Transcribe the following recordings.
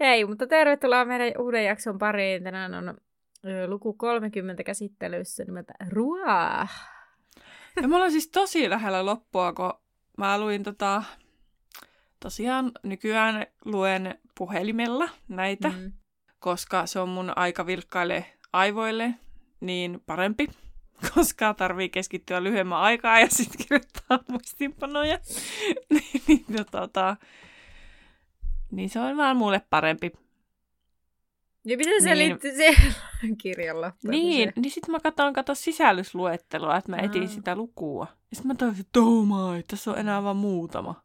Hei, mutta tervetuloa meidän uuden jakson pariin. Tänään on luku 30 käsittelyssä nimeltä Ruah. Ja me ollaan siis tosi lähellä loppua, kun mä luin tota, tosiaan nykyään luen puhelimella näitä, mm. koska se on mun aika vilkkaille aivoille niin parempi, koska tarvii keskittyä lyhyemmän aikaa ja sitten kirjoittaa muistinpanoja. niin, niin, tota, niin se on vaan mulle parempi. Ja miten se niin, liittyy siihen kirjalla? Niin, niin sitten mä katson kato sisällysluettelua, että mä etin sitä lukua. Ja sitten mä toivotin, että oh my, tässä on enää vain muutama.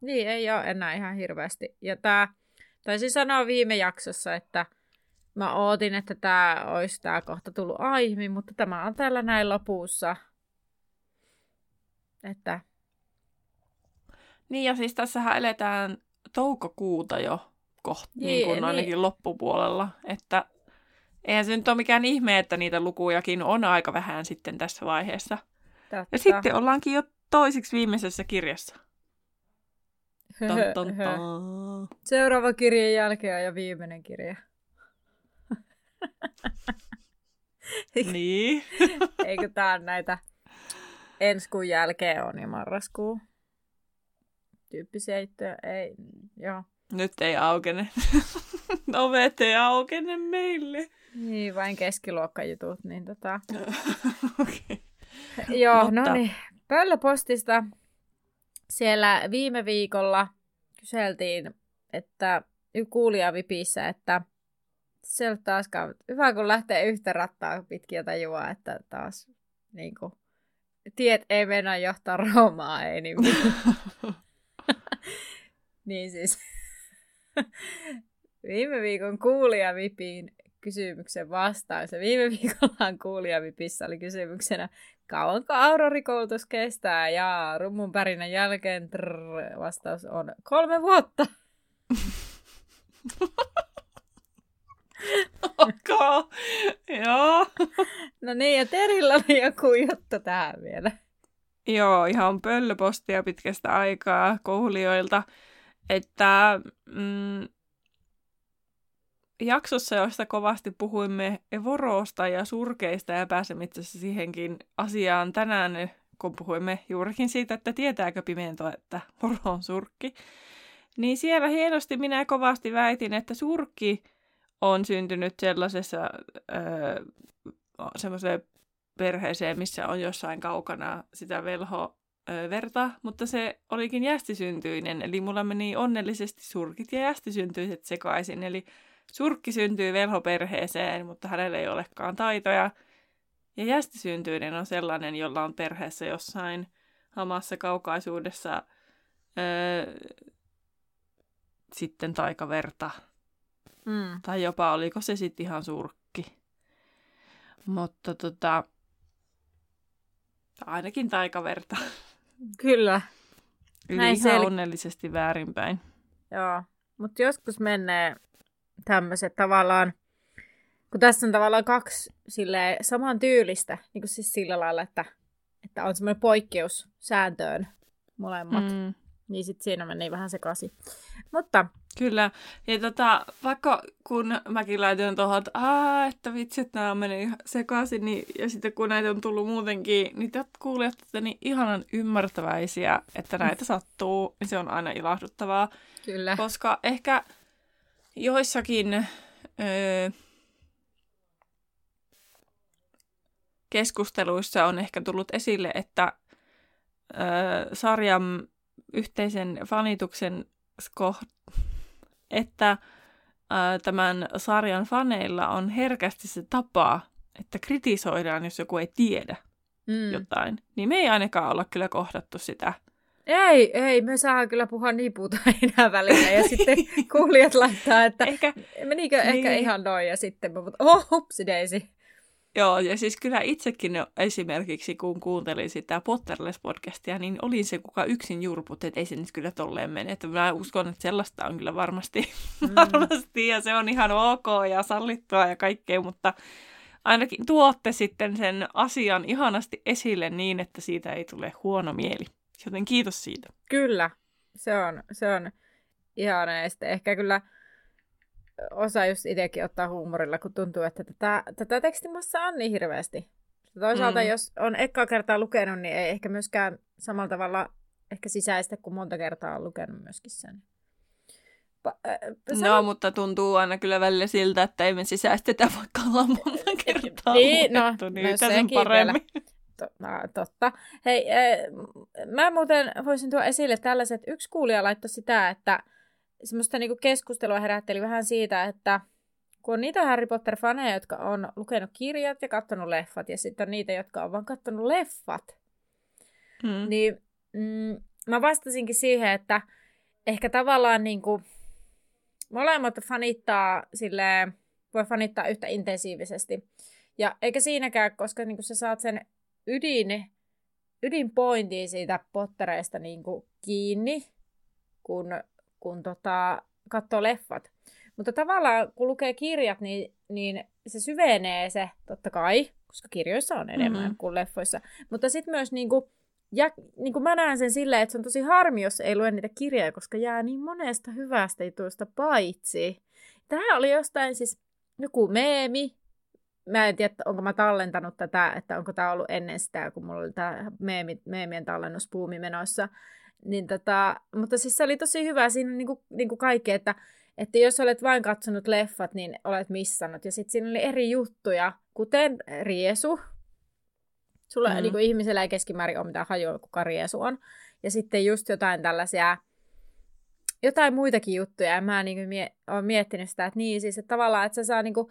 Niin, ei ole enää ihan hirveästi. Ja tää, taisin sanoa viime jaksossa, että mä ootin, että tämä olisi tää kohta tullut aiemmin, mutta tämä on täällä näin lopussa. Että... Niin, ja siis tässähän eletään toukokuuta jo kohta, niin, niin kuin ainakin niin. loppupuolella. Että eihän se nyt ole mikään ihme, että niitä lukujakin on aika vähän sitten tässä vaiheessa. Totta. Ja sitten ollaankin jo toisiksi viimeisessä kirjassa. Ton, ton, ton. Seuraava kirjan jälkeen on jo viimeinen kirja. Niin. Eikö tää on näitä ensi kuun jälkeen on jo marraskuu? Tyyppisiä itse, ei, joo. Nyt ei aukene. Ovet ei aukene meille. Niin, vain keskiluokkajutut, niin tota... okay. Joo, Mutta... no niin. Pöllöpostista siellä viime viikolla kyseltiin, että kuulijavipissä, että se on taaskaan hyvä, kun lähtee yhtä rattaa pitkiä tajua, että taas niin kuin, tiet ei mennä johtaa Roomaa, ei niin Niin siis viime viikon kuulijavipiin kysymyksen vastaus. Ja viime viikolla kuulijavipissä oli kysymyksenä, kauanko aurorikoulutus kestää? Ja rummun pärinän jälkeen trrr, vastaus on kolme vuotta. okay. Joo. No niin, ja Terillä oli joku juttu tähän vielä. Joo, ihan pöllöpostia pitkästä aikaa kuulijoilta että mm, jaksossa, josta kovasti puhuimme Evorosta ja surkeista ja pääsemme itse asiassa siihenkin asiaan tänään, kun puhuimme juurikin siitä, että tietääkö pimento, että voro on surkki, niin siellä hienosti minä kovasti väitin, että surkki on syntynyt sellaisessa öö, semmoiseen perheeseen, missä on jossain kaukana sitä velho verta, mutta se olikin jästisyntyinen, eli mulla meni onnellisesti surkit ja jästisyntyiset sekaisin, eli surkki syntyy velhoperheeseen, mutta hänellä ei olekaan taitoja, ja jästisyntyinen on sellainen, jolla on perheessä jossain hamassa kaukaisuudessa öö, sitten taikaverta. Mm. Tai jopa oliko se sitten ihan surkki. Mutta tota, ainakin taikaverta. Kyllä. Yli Näin ihan sel... onnellisesti väärinpäin. Joo, mutta joskus menee tämmöiset tavallaan, kun tässä on tavallaan kaksi sille saman tyylistä, niin kuin siis sillä lailla, että, että on semmoinen poikkeus sääntöön molemmat. Mm. Niin sitten siinä meni vähän sekaisin. Mutta Kyllä. Ja tota, vaikka kun mäkin laitoin tuohon, että, Aa, että vitsi, että nämä meni sekaisin, niin, ja sitten kun näitä on tullut muutenkin, niin te kuulijat että niin ihanan ymmärtäväisiä, että näitä sattuu, niin se on aina ilahduttavaa. Kyllä. Koska ehkä joissakin öö, keskusteluissa on ehkä tullut esille, että öö, sarjan yhteisen fanituksen koht että äh, tämän sarjan faneilla on herkästi se tapa, että kritisoidaan, jos joku ei tiedä mm. jotain. Niin me ei ainakaan olla kyllä kohdattu sitä Ei, ei, me saa kyllä puhua niputa enää välillä. Ja sitten kuulijat laittaa, että ehkä, menikö niin. ehkä ihan noin. Ja sitten mä oh, hupsi daisy. Joo, ja siis kyllä itsekin esimerkiksi, kun kuuntelin sitä Potterless-podcastia, niin olin se, kuka yksin jurput, että ei se nyt kyllä tolleen mene. Että mä uskon, että sellaista on kyllä varmasti, mm. varmasti ja se on ihan ok ja sallittua ja kaikkea, mutta ainakin tuotte sitten sen asian ihanasti esille niin, että siitä ei tule huono mieli. Joten kiitos siitä. Kyllä, se on, se on ihana. Ja sitten ehkä kyllä osa just itsekin ottaa huumorilla, kun tuntuu, että tätä, tätä tekstimassa on niin hirveästi. Toisaalta mm. jos on ekkaa kertaa lukenut, niin ei ehkä myöskään samalla tavalla ehkä sisäistä, kuin monta kertaa on lukenut myöskin sen. Pa- äh, no, mutta tuntuu aina kyllä välillä siltä, että ei me sisäistetä, vaikka ollaan monta kertaa niin, no, luettu, niin no, sen paremmin. To, no, totta. Hei, äh, mä muuten voisin tuoda esille tällaiset, yksi kuulija laittoi sitä, että semmoista niinku keskustelua herätteli vähän siitä, että kun on niitä Harry Potter-faneja, jotka on lukenut kirjat ja katsonut leffat, ja sitten on niitä, jotka on vaan katsonut leffat, hmm. niin mm, mä vastasinkin siihen, että ehkä tavallaan niinku, molemmat fanittaa sille voi fanittaa yhtä intensiivisesti. Ja eikä siinäkään, koska niinku sä saat sen ydin, ydinpointiin siitä Pottereista niinku kiinni, kun kun tota, katsoo leffat. Mutta tavallaan, kun lukee kirjat, niin, niin se syvenee se, totta kai, koska kirjoissa on enemmän mm-hmm. kuin leffoissa. Mutta sitten myös niin kuin, ja niin kuin mä näen sen silleen, että se on tosi harmi, jos ei lue niitä kirjoja, koska jää niin monesta hyvästä jutusta paitsi. Tähän oli jostain siis joku meemi. Mä en tiedä, onko mä tallentanut tätä, että onko tämä ollut ennen sitä, kun mulla oli tämä meemi, meemien tallennuspuumi menossa. Niin tota, mutta siis se oli tosi hyvä siinä niin kuin, niin kuin kaikki, että, että jos olet vain katsonut leffat, niin olet missannut. Ja sitten siinä oli eri juttuja, kuten riesu. Sulla mm. niin kuin ihmisellä ei keskimäärin ole mitään hajua, kuka riesu on. Ja sitten just jotain tällaisia, jotain muitakin juttuja. Ja mä niin kuin mie- olen miettinyt sitä, että niin siis, että tavallaan, että sä saa niin kuin,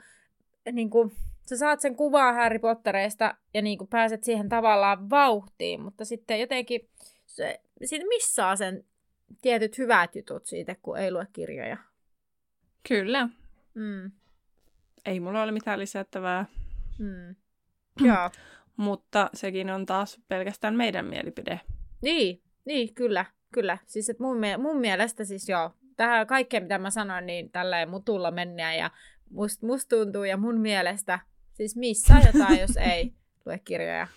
niin kuin, sä saat sen kuvaa Harry Pottereista ja niin kuin pääset siihen tavallaan vauhtiin, mutta sitten jotenkin se, siitä missaa sen tietyt hyvät jutut siitä, kun ei lue kirjoja. Kyllä. Mm. Ei mulla ole mitään lisättävää. Mm. Joo. Mutta sekin on taas pelkästään meidän mielipide. Niin, niin kyllä, kyllä. Siis että mun, mun mielestä siis joo, tähän kaikkeen mitä mä sanoin, niin tällä mutulla mennään ja must, must tuntuu ja mun mielestä siis missä jotain, jos ei lue kirjoja.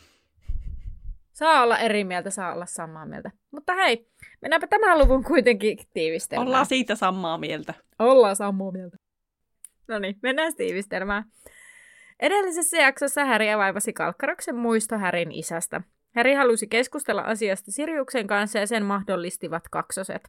Saa olla eri mieltä, saa olla samaa mieltä. Mutta hei, mennäänpä tämän luvun kuitenkin tiivistelmään. Ollaan siitä samaa mieltä. Ollaan samaa mieltä. No niin, mennään tiivistelmään. Edellisessä jaksossa Häri vaivasi Kalkkaroksen muisto Härin isästä. Häri halusi keskustella asiasta Siriuksen kanssa ja sen mahdollistivat kaksoset.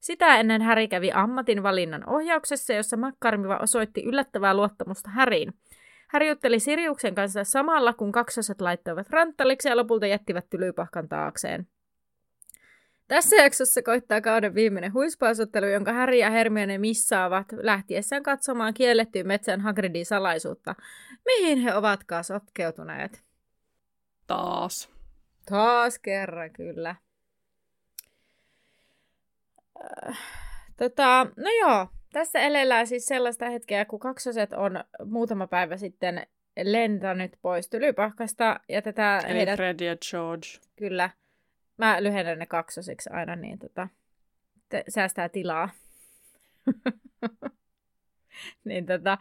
Sitä ennen Häri kävi ammatin valinnan ohjauksessa, jossa Makkarmiva osoitti yllättävää luottamusta Häriin – Harjoitteli Siriuksen kanssa samalla, kun kaksoset laittoivat ranttaliksi ja lopulta jättivät tylypahkan taakseen. Tässä jaksossa koittaa kauden viimeinen huispausottelu, jonka Harry ja Hermione missaavat lähtiessään katsomaan kiellettyyn metsän Hagridin salaisuutta. Mihin he ovatkaan sotkeutuneet? Taas. Taas kerran, kyllä. Äh, tota, no joo, tässä elellään siis sellaista hetkeä, kun kaksoset on muutama päivä sitten lentänyt pois Tylypahkasta. Ja tätä Eli heidät... Fred ja George. Kyllä. Mä lyhennän ne kaksosiksi aina, niin tota, te, säästää tilaa. niin tota,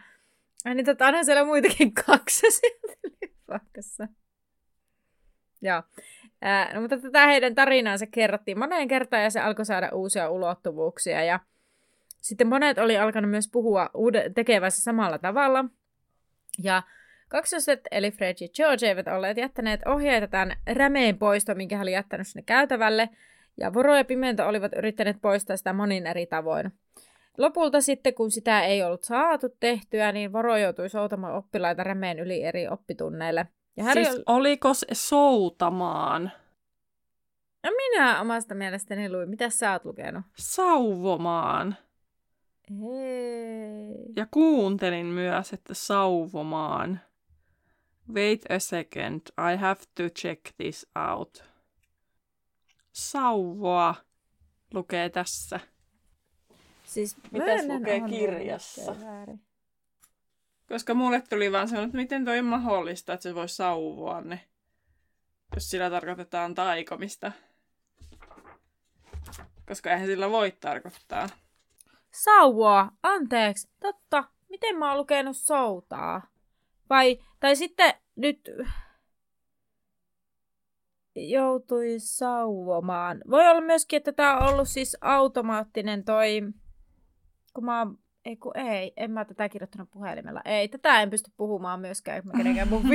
niin tota, onhan siellä muitakin kaksosia Tylypahkassa. Joo. Ää, no, mutta tätä heidän tarinaansa kerrottiin moneen kertaan ja se alkoi saada uusia ulottuvuuksia. Ja sitten monet oli alkanut myös puhua uude- tekevässä samalla tavalla. Ja kaksoset, eli Fred ja George, eivät olleet jättäneet ohjeita tämän rämeen poisto, minkä hän oli jättänyt sinne käytävälle. Ja Voro ja Pimento olivat yrittäneet poistaa sitä monin eri tavoin. Lopulta sitten, kun sitä ei ollut saatu tehtyä, niin Voro joutui soutamaan oppilaita rämeen yli eri oppitunneille. Ja Harry siis oli... oliko se soutamaan? No minä omasta mielestäni luin. Mitä sä oot lukenut? Sauvomaan. Hei. Ja kuuntelin myös, että sauvomaan. Wait a second, I have to check this out. sauvoa lukee tässä. Siis Mitäs lukee kirjassa? Koska mulle tuli vaan sellainen, että miten toi on mahdollista, että se voi sauvoa ne, jos sillä tarkoitetaan taikomista. Koska eihän sillä voi tarkoittaa. Sauvoa, anteeksi, totta. Miten mä oon lukenut soutaa? Vai, tai sitten nyt joutui sauvomaan. Voi olla myöskin, että tämä on ollut siis automaattinen toi, kun mä oon ei kun ei, en mä tätä kirjoittanut puhelimella. Ei, tätä en pysty puhumaan myöskään, kun mä kenenkään mun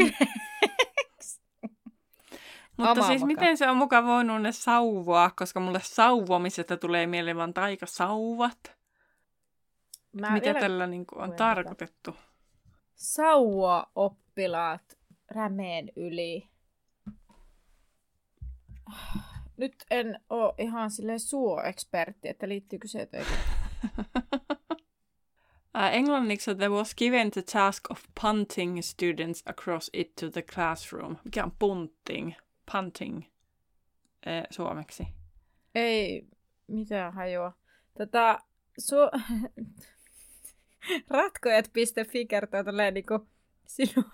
Mutta Oma siis muka. miten se on muka voinut ne sauvoa, koska mulle sauvomisesta tulee mieleen vaan taikasauvat. Mä Mitä vielä... tällä niin kuin, on tarkoitettu? Sauvoa oppilaat rämeen yli. Nyt en ole ihan sille suo-ekspertti, että liittyykö se jotenkin. Uh, englanniksi there was given the task of punting students across it to the classroom. Mikä on punting? Punting eh, suomeksi. Ei mitään hajoa. Tota, su- Ratkojat.fi kertoo tälleen niinku sinun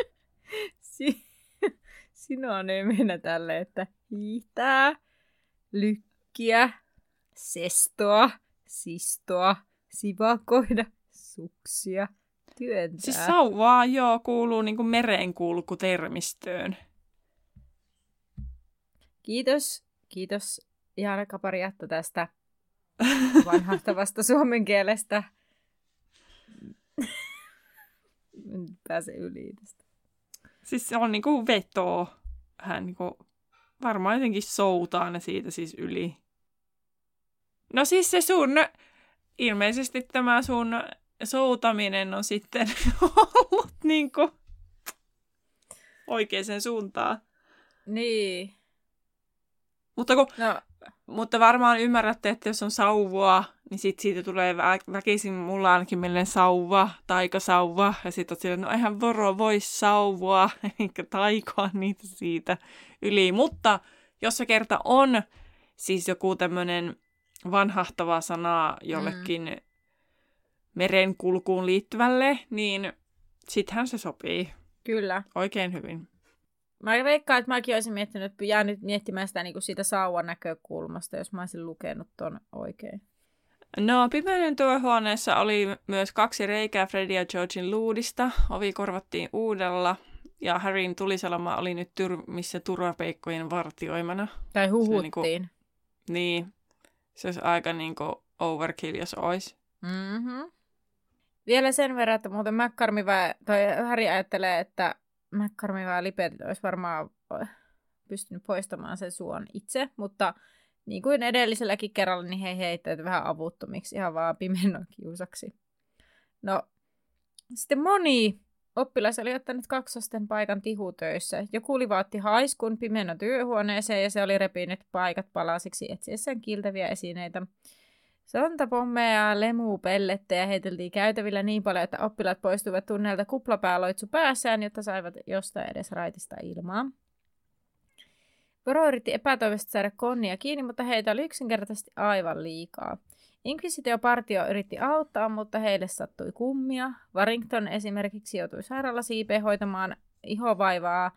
si- synonyyminä tälle, että hiihtää, lykkiä, sestoa, sistoa, sivakoida, suksia, työntää. Siis sauvaa, joo, kuuluu niinku merenkulkutermistöön. Kiitos, kiitos Jaana Kapariatta tästä vanhahtavasta suomen kielestä. en pääse yli tästä. Siis se on niinku vetoa. Hän niinku varmaan jotenkin soutaa ne siitä siis yli. No siis se sun ilmeisesti tämä sun soutaminen on sitten ollut niin kuin oikeaan suuntaan. Niin. Mutta, kun, no. Mutta varmaan ymmärrätte, että jos on sauvua, niin sit siitä tulee vä- väkisin mulla ainakin mieleen sauva, taikasauva. Ja sitten on silleen, no eihän voro voi sauvua, eikä taikoa niitä siitä yli. Mutta jos se kerta on siis joku tämmöinen vanhahtava sana jollekin mm. merenkulkuun liittyvälle, niin sittenhän se sopii. Kyllä. Oikein hyvin. Mä veikkaan, että mäkin olisin miettinyt, että jää nyt miettimään sitä niin kuin siitä sauvan näkökulmasta, jos mä olisin lukenut ton oikein. No, Pimeyden työhuoneessa oli myös kaksi reikää Freddy ja Georgin luudista. Ovi korvattiin uudella ja Harryn tulisalama oli nyt tyrmissä turvapeikkojen vartioimana. Tai niinku- huhuttiin. Niin, kuin, niin, se olisi aika niin kuin overkill, jos olisi. Mm-hmm. Vielä sen verran, että muuten McCarmi vai, tai Harry ajattelee, että McCarmi vai Lipetit olisi varmaan pystynyt poistamaan sen suon itse, mutta niin kuin edelliselläkin kerralla, niin he heittävät vähän avuttomiksi ihan vaan pimennon kiusaksi. No, sitten moni oppilas oli ottanut kaksosten paikan tihutöissä. Joku livaatti haiskun pimennon työhuoneeseen ja se oli repinyt paikat palasiksi etsiessään kiltäviä esineitä. Sontapommeja ja heiteltiin käytävillä niin paljon, että oppilaat poistuivat tunnelta kuplapääloitsu päässään, jotta saivat jostain edes raitista ilmaa. Voro yritti epätoivoisesti saada konnia kiinni, mutta heitä oli yksinkertaisesti aivan liikaa. Inquisitio-partio yritti auttaa, mutta heille sattui kummia. Warrington esimerkiksi joutui sairaalasiipeen hoitamaan ihovaivaa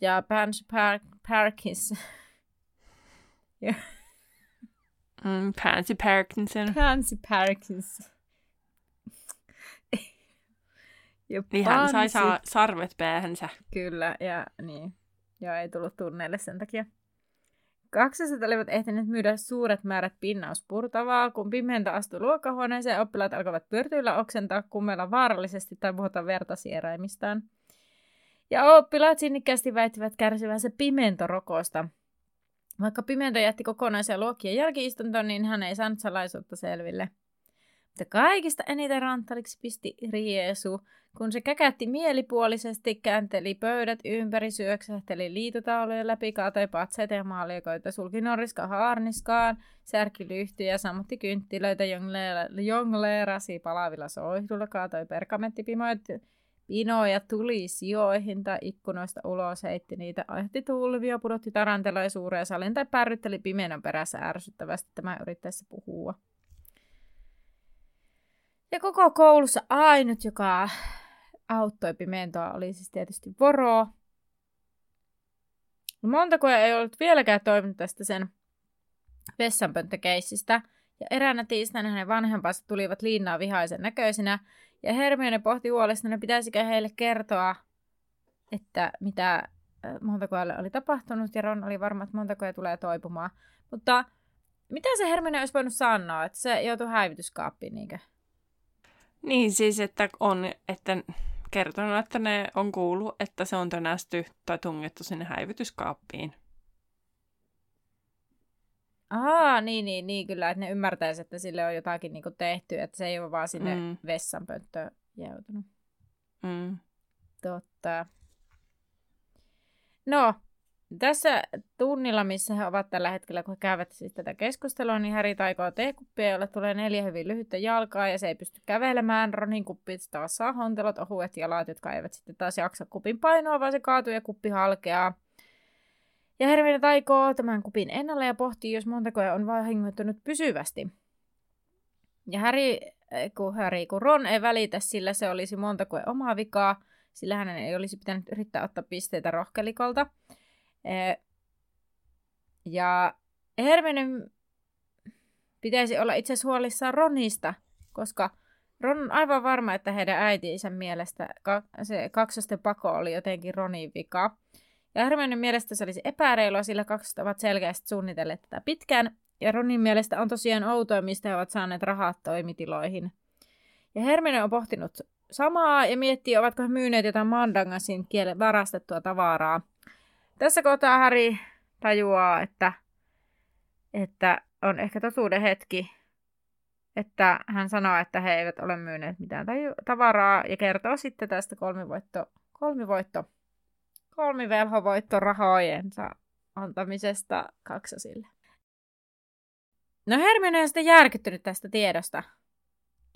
ja Pansy Par- Parkins... mm, Pansy Parkinson. Pansy Parkins. ja niin hän sai sa- sarvet päähänsä. Kyllä, ja niin. Joo, ei tullut tunneille sen takia. Kaksoset olivat ehtineet myydä suuret määrät pinnauspurtavaa, kun pimeintä astui luokkahuoneeseen, oppilaat alkoivat pyörtyillä oksentaa kummella vaarallisesti tai puhuta verta sieräimistään. Ja oppilaat sinnikkäästi väittivät kärsivänsä pimentorokosta. Vaikka pimento jätti kokonaisia luokkien jälkiistuntoon, niin hän ei saanut salaisuutta selville. Mutta kaikista eniten ranttaliksi pisti Riesu, kun se käkätti mielipuolisesti, käänteli pöydät ympäri, syöksähteli liitotaulujen läpi, kaatoi patseita ja maalikoita, sulki noriska haarniskaan, särki lyhtyjä, sammutti kynttilöitä, jongleerasi palavilla soihdulla, kaatoi pergamenttipipoja pinoja tuli sijoihin tai ikkunoista ulos, heitti niitä, aiheutti tuulivia, pudotti taranteloja suureen salin tai pärrytteli pimeän perässä ärsyttävästi tämä yrittäessä puhua. Ja koko koulussa ainut, joka auttoi pimentoa, oli siis tietysti Voro. Montako ei ollut vieläkään toiminut tästä sen vessanpönttökeissistä, ja eräänä tiistaina hänen vanhempansa tulivat liinnaa vihaisen näköisinä, ja Hermione pohti huolestunut, pitäisikö heille kertoa, että mitä Montakoelle oli tapahtunut, ja Ron oli varma, että Montakoja tulee toipumaan. Mutta mitä se Hermione olisi voinut sanoa, että se joutui häivytyskaappiin, niinkö? Niin siis, että on, että kertonut, että ne on kuullut, että se on tönästy tai tungettu sinne häivytyskaappiin. Aa, niin, niin, niin kyllä, että ne ymmärtäisi, että sille on jotakin niin tehty, että se ei ole vaan sinne mm. vessanpönttöön joutunut. Mm. Totta. No, tässä tunnilla, missä he ovat tällä hetkellä, kun he käyvät siis tätä keskustelua, niin Häri taikoo teekuppia, jolle tulee neljä hyvin lyhyttä jalkaa ja se ei pysty kävelemään. Ronin kuppit taas saa hontelot, ohuet jalat, jotka eivät sitten taas jaksa kupin painoa, vaan se kaatuu ja kuppi halkeaa. Ja Hermione taikoo tämän kupin ennalle ja pohtii, jos Montakoja on vahingoittunut pysyvästi. Ja Harry, eh, kun, Harry, kun Ron ei välitä, sillä se olisi Montakoja omaa vikaa, sillä hänen ei olisi pitänyt yrittää ottaa pisteitä rohkelikolta. Eh, ja Hermione pitäisi olla itse asiassa huolissaan Ronista, koska Ron on aivan varma, että heidän äitinsä mielestä se kaksosten pako oli jotenkin Ronin vika. Ja Hermionen mielestä se olisi epäreilua, sillä kakset ovat selkeästi suunnitelleet tätä pitkään. Ja Ronin mielestä on tosiaan outoa, mistä he ovat saaneet rahat toimitiloihin. Ja Hermione on pohtinut samaa ja miettii, ovatko he myyneet jotain Mandangasin kielen varastettua tavaraa. Tässä kohtaa Harry tajuaa, että, että on ehkä totuuden hetki, että hän sanoo, että he eivät ole myyneet mitään tavaraa ja kertoo sitten tästä kolmivoitto, kolmivoitto kolmivelhovoittorahojensa antamisesta kaksosille. No Hermione on sitten järkyttynyt tästä tiedosta.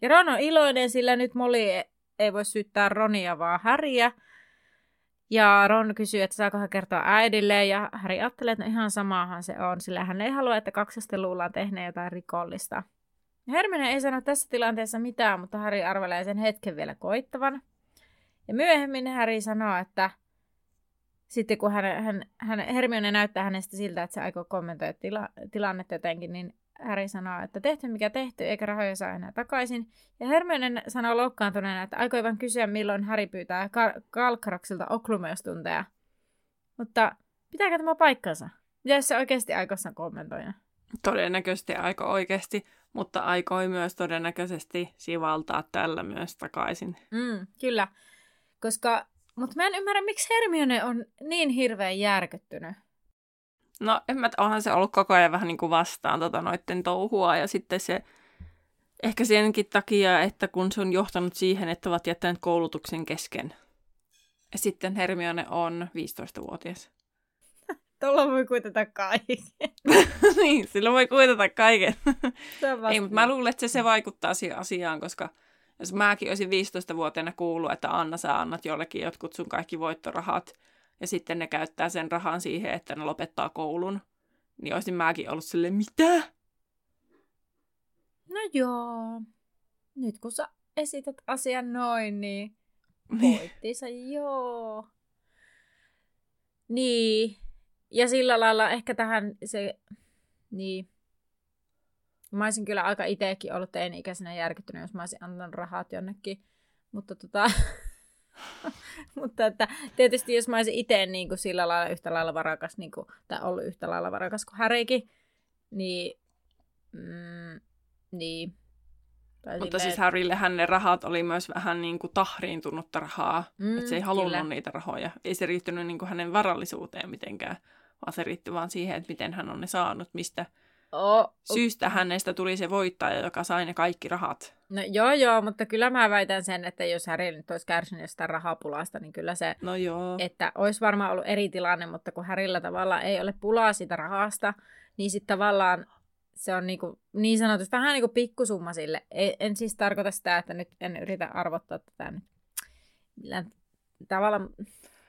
Ja Ron on iloinen, sillä nyt Molly ei voi syyttää Ronia, vaan Häriä. Ja Ron kysyy, että saako hän kertoa äidille, ja Harry ajattelee, että no ihan samahan se on, sillä hän ei halua, että kaksosten luullaan tehneen jotain rikollista. Hermione ei sano tässä tilanteessa mitään, mutta Harry arvelee sen hetken vielä koittavan. Ja myöhemmin Harry sanoo, että sitten kun hän, hän, hän, Hermione näyttää hänestä siltä, että se aikoo kommentoida tila, tilannetta jotenkin, niin Harry sanoo, että tehty mikä tehty, eikä rahoja saa enää takaisin. Ja Hermione sanoo loukkaantuneena, että aikoi vain kysyä, milloin Harry pyytää Kal- Kalkraksilta oklumeustunteja. Mutta pitääkö tämä paikkansa? Mitä se oikeasti aikossa kommentoida? Todennäköisesti aika oikeasti, mutta aikoi myös todennäköisesti sivaltaa tällä myös takaisin. Mm, kyllä, koska mutta mä en ymmärrä, miksi Hermione on niin hirveän järkyttynyt. No, en mä, onhan se ollut koko ajan vähän niin kuin vastaan tota noitten touhua ja sitten se ehkä senkin takia, että kun se on johtanut siihen, että ovat jättäneet koulutuksen kesken. Ja sitten Hermione on 15-vuotias. Tuolla voi kuitata kaiken. niin, sillä voi kuitata kaiken. Ei, mutta mä luulen, että se, se vaikuttaa siihen asiaan, koska – jos mäkin olisin 15-vuotiaana kuullut, että Anna, sä annat jollekin jotkut sun kaikki voittorahat, ja sitten ne käyttää sen rahan siihen, että ne lopettaa koulun, niin olisin mäkin ollut sille mitä? No joo. Nyt kun sä esität asian noin, niin, niin. voittiinsa joo. Niin. Ja sillä lailla ehkä tähän se, niin, Mä olisin kyllä aika itsekin ollut teini-ikäisenä järkyttynyt, jos mä olisin antanut rahat jonnekin. Mutta tota... mutta että tietysti jos mä olisin itse niin kuin sillä lailla yhtä lailla varakas, niin kuin, tai ollut yhtä lailla varakas kuin Härikin, niin, mm, niin tai Mutta silleen... siis Harrillehän ne rahat oli myös vähän niin kuin tahriintunutta rahaa. Mm, että se ei halunnut kyllä. niitä rahoja. Ei se riittynyt niin kuin hänen varallisuuteen mitenkään, vaan se riittyi vaan siihen, että miten hän on ne saanut, mistä Oh, Syystä hänestä tuli se voittaja, joka sai ne kaikki rahat. No joo joo, mutta kyllä mä väitän sen, että jos Harry nyt olisi kärsinyt jostain rahapulasta, niin kyllä se, no joo. että olisi varmaan ollut eri tilanne, mutta kun Harryllä tavallaan ei ole pulaa siitä rahasta, niin sitten tavallaan se on niinku, niin sanotusti vähän niin kuin pikkusumma sille. En, en siis tarkoita sitä, että nyt en yritä arvottaa tätä nyt millään tavalla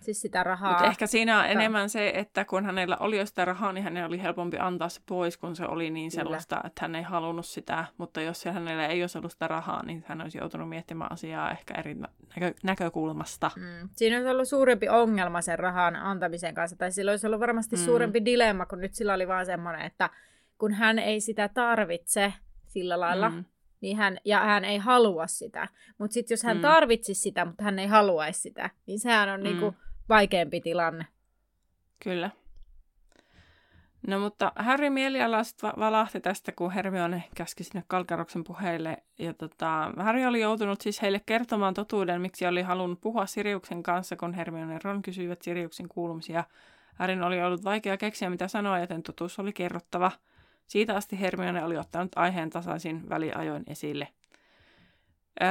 siis sitä rahaa. Mutta ehkä siinä on enemmän se, että kun hänellä oli jo sitä rahaa, niin hänen oli helpompi antaa se pois, kun se oli niin sellaista, Kyllä. että hän ei halunnut sitä. Mutta jos hänellä ei olisi ollut sitä rahaa, niin hän olisi joutunut miettimään asiaa ehkä eri näkö- näkökulmasta. Mm. Siinä olisi ollut suurempi ongelma sen rahan antamisen kanssa, tai sillä olisi ollut varmasti mm. suurempi dilemma, kun nyt sillä oli vaan semmoinen, että kun hän ei sitä tarvitse sillä lailla, mm niin hän, ja hän ei halua sitä. Mutta sitten jos hän mm. tarvitsisi sitä, mutta hän ei haluaisi sitä, niin sehän on mm. niinku vaikeampi tilanne. Kyllä. No mutta Harry mielialaiset va- valahti tästä, kun Hermione käski sinne Kalkaroksen puheille. Ja tota, Harry oli joutunut siis heille kertomaan totuuden, miksi oli halunnut puhua Siriuksen kanssa, kun Hermione ja Ron kysyivät Siriuksen kuulumisia. Harryn oli ollut vaikea keksiä, mitä sanoa, joten totuus oli kerrottava. Siitä asti Hermione oli ottanut aiheen tasaisin väliajoin esille.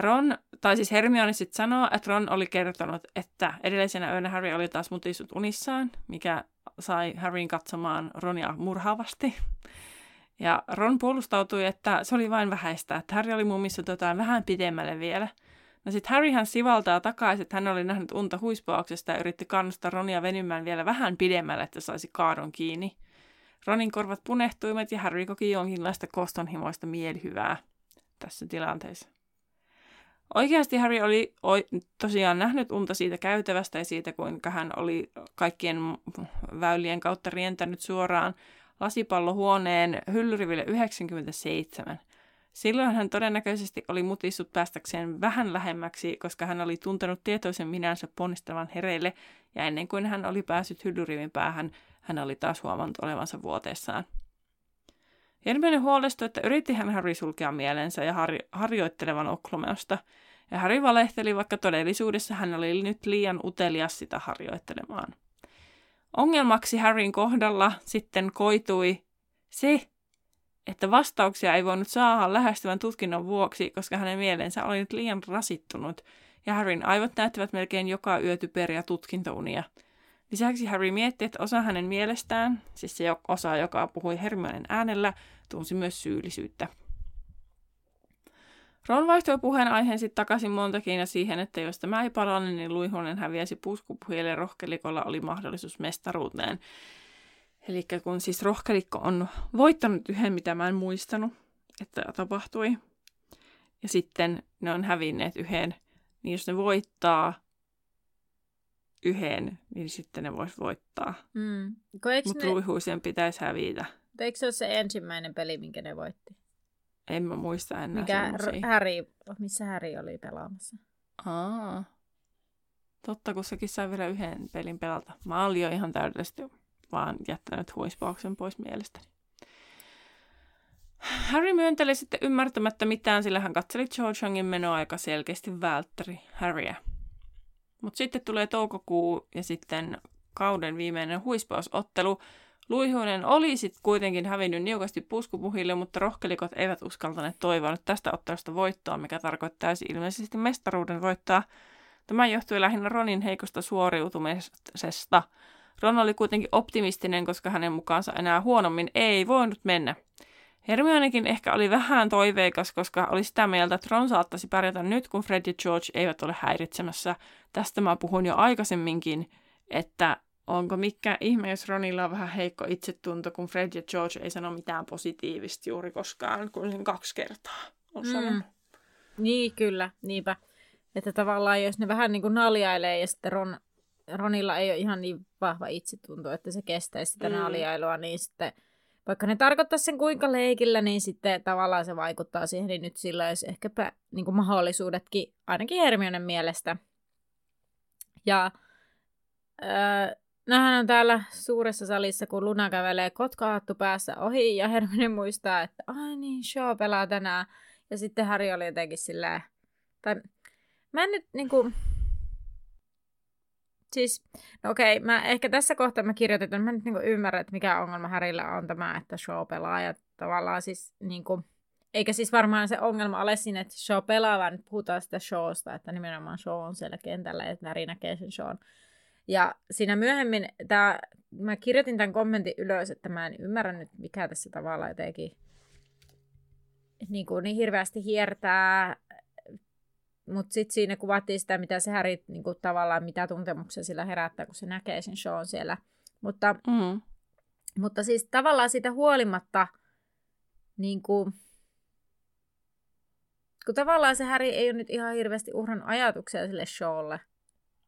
Ron, tai siis Hermione sitten sanoo, että Ron oli kertonut, että edellisenä yönä Harry oli taas mutissut unissaan, mikä sai Harryn katsomaan Ronia murhaavasti. Ja Ron puolustautui, että se oli vain vähäistä, että Harry oli mumissut jotain vähän pidemmälle vielä. No sitten Harry hän sivaltaa takaisin, että hän oli nähnyt unta huispauksesta ja yritti kannustaa Ronia venymään vielä vähän pidemmälle, että saisi kaadon kiinni. Ronin korvat punehtuivat ja Harry koki jonkinlaista kostonhimoista mielihyvää tässä tilanteessa. Oikeasti Harry oli tosiaan nähnyt unta siitä käytävästä ja siitä, kuinka hän oli kaikkien väylien kautta rientänyt suoraan lasipallohuoneen hyllyriville 97. Silloin hän todennäköisesti oli mutissut päästäkseen vähän lähemmäksi, koska hän oli tuntenut tietoisen minänsä ponnistavan hereille, ja ennen kuin hän oli päässyt hyllyrivin päähän, hän oli taas huomannut olevansa vuoteessaan. Hermione huolestui, että yritti hän Harry sulkea mielensä ja har- harjoittelevan oklomeosta, ja Harry valehteli, vaikka todellisuudessa hän oli nyt liian utelias sitä harjoittelemaan. Ongelmaksi Harryn kohdalla sitten koitui se, että vastauksia ei voinut saada lähestyvän tutkinnon vuoksi, koska hänen mielensä oli nyt liian rasittunut, ja Harryn aivot näyttävät melkein joka yö typeriä tutkintounia – Lisäksi Harry mietti, että osa hänen mielestään, siis se osa, joka puhui Hermionen äänellä, tunsi myös syyllisyyttä. Ron vaihtoi puheenaiheen sitten takaisin montakin ja siihen, että jos tämä ei parane, niin luihunen häviäisi puskupuhille ja rohkelikolla oli mahdollisuus mestaruuteen. Eli kun siis rohkelikko on voittanut yhden, mitä mä en muistanut, että tapahtui, ja sitten ne on hävinneet yhden, niin jos ne voittaa, yhden, niin sitten ne vois voittaa. Mm. Mutta ne... ruihuisen pitäisi hävitä. Eikö se ole se ensimmäinen peli, minkä ne voitti? En mä muista enää Mikä Harry, missä Harry oli pelaamassa? Aa. Totta, kun sekin sai vielä yhden pelin pelata. Mä olin jo ihan täydellisesti vaan jättänyt huispauksen pois mielestäni. Harry myönteli sitten ymmärtämättä mitään, sillä hän katseli Cho Changin menoa aika selkeästi välttäri Harryä. Mutta sitten tulee toukokuu ja sitten kauden viimeinen huispausottelu. Luihuinen oli sitten kuitenkin hävinnyt niukasti puskupuhille, mutta rohkelikot eivät uskaltaneet toivoa nyt tästä ottelusta voittoa, mikä tarkoittaisi ilmeisesti mestaruuden voittaa. Tämä johtui lähinnä Ronin heikosta suoriutumisesta. Ron oli kuitenkin optimistinen, koska hänen mukaansa enää huonommin ei voinut mennä. Hermionekin ehkä oli vähän toiveikas, koska oli sitä mieltä, että Ron saattaisi pärjätä nyt, kun Fred ja George eivät ole häiritsemässä. Tästä mä puhun jo aikaisemminkin, että onko mikä ihme, jos Ronilla on vähän heikko itsetunto, kun Fred ja George ei sano mitään positiivista juuri koskaan, kun sen kaksi kertaa on sanonut. Mm. Niin, kyllä, niinpä. Että tavallaan jos ne vähän niin kuin naljailee ja sitten Ron, Ronilla ei ole ihan niin vahva itsetunto, että se kestäisi sitä mm. naljailua, niin sitten vaikka ne tarkoittaa sen kuinka leikillä, niin sitten tavallaan se vaikuttaa siihen, niin nyt sillä olisi ehkäpä niin kuin mahdollisuudetkin, ainakin Hermionen mielestä. Ja öö, nähdään on täällä suuressa salissa, kun Luna kävelee kotkahattu päässä ohi, ja Hermione muistaa, että ai niin, Shaw pelaa tänään. Ja sitten Harry oli jotenkin silleen, tai mä en nyt niinku, Siis, no okei, mä ehkä tässä kohtaa mä kirjoitin, että mä nyt niinku ymmärrän, että mikä ongelma Härillä on tämä, että Shaw pelaa ja tavallaan siis niinku, eikä siis varmaan se ongelma ole siinä, että Shaw pelaa, vaan puhutaan sitä Shawsta, että nimenomaan Shaw on siellä kentällä, että Näri näkee sen Shawn. Ja siinä myöhemmin, tää, mä kirjoitin tämän kommentin ylös, että mä en ymmärrä nyt, mikä tässä tavalla jotenkin niin, kuin niin hirveästi hiertää Mutta sitten siinä kuvattiin sitä, mitä se Harry niinku, tavallaan, mitä tuntemuksia sillä herättää, kun se näkee sen shown siellä. Mutta, Mm. mutta siis tavallaan siitä huolimatta, niin kuin, kun tavallaan se Harry ei ole nyt ihan hirveästi uhran ajatuksia sille showlle.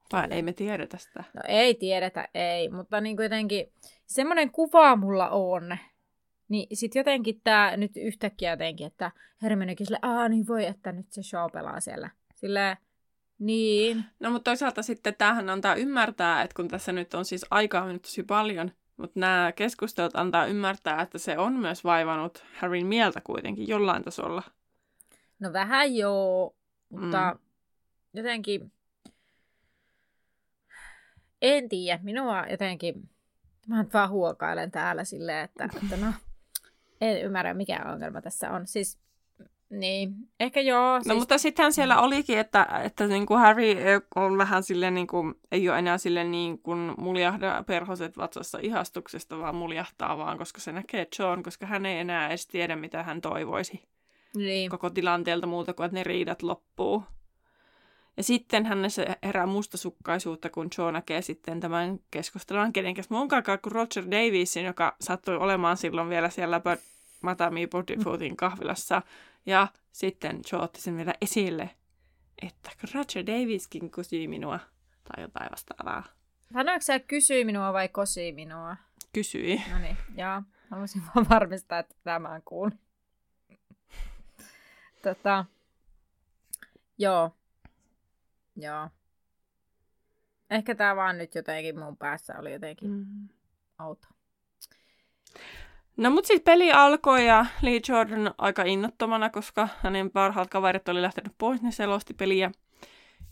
Tai ei me tiedetä sitä. No ei tiedetä, ei, mutta niin kuin jotenkin semmoinen kuva mulla on. Niin sit jotenkin tää nyt yhtäkkiä jotenkin, että Hermionekin sille, aa niin voi, että nyt se show pelaa siellä. Sille niin. No mutta toisaalta sitten tämähän antaa ymmärtää, että kun tässä nyt on siis aikaa mennyt tosi paljon, mutta nämä keskustelut antaa ymmärtää, että se on myös vaivannut Harryn mieltä kuitenkin jollain tasolla. No vähän joo, mutta mm. jotenkin en tiedä. Minua jotenkin, mä nyt vaan huokailen täällä silleen, että, että no, en ymmärrä mikä ongelma tässä on. Siis niin, ehkä joo. Siis... No mutta sittenhän siellä olikin, että, että niin kuin Harry on vähän silleen, niin kuin, ei ole enää sille niin kuin muljahda perhoset vatsassa ihastuksesta, vaan muljahtaa vaan, koska se näkee John, koska hän ei enää edes tiedä, mitä hän toivoisi niin. koko tilanteelta muuta kuin, että ne riidat loppuu. Ja sitten hänessä herää mustasukkaisuutta, kun Joe näkee sitten tämän keskustelun kenenkäs munkaan kuin Roger Davisin, joka sattui olemaan silloin vielä siellä Madame Bodyfootin kahvilassa. Ja sitten Joe otti sen vielä esille, että Roger Daviskin kysyi minua tai jotain vastaavaa. Sanoiko se kysyi minua vai kosi minua? Kysyi. No niin, joo. Haluaisin vaan varmistaa, että tämä on kuullut. tota, joo. Joo. Ehkä tämä vaan nyt jotenkin mun päässä oli jotenkin mm. outo. No mut sitten peli alkoi ja Lee Jordan aika innottomana, koska hänen parhaat kaverit oli lähtenyt pois, niin selosti peliä.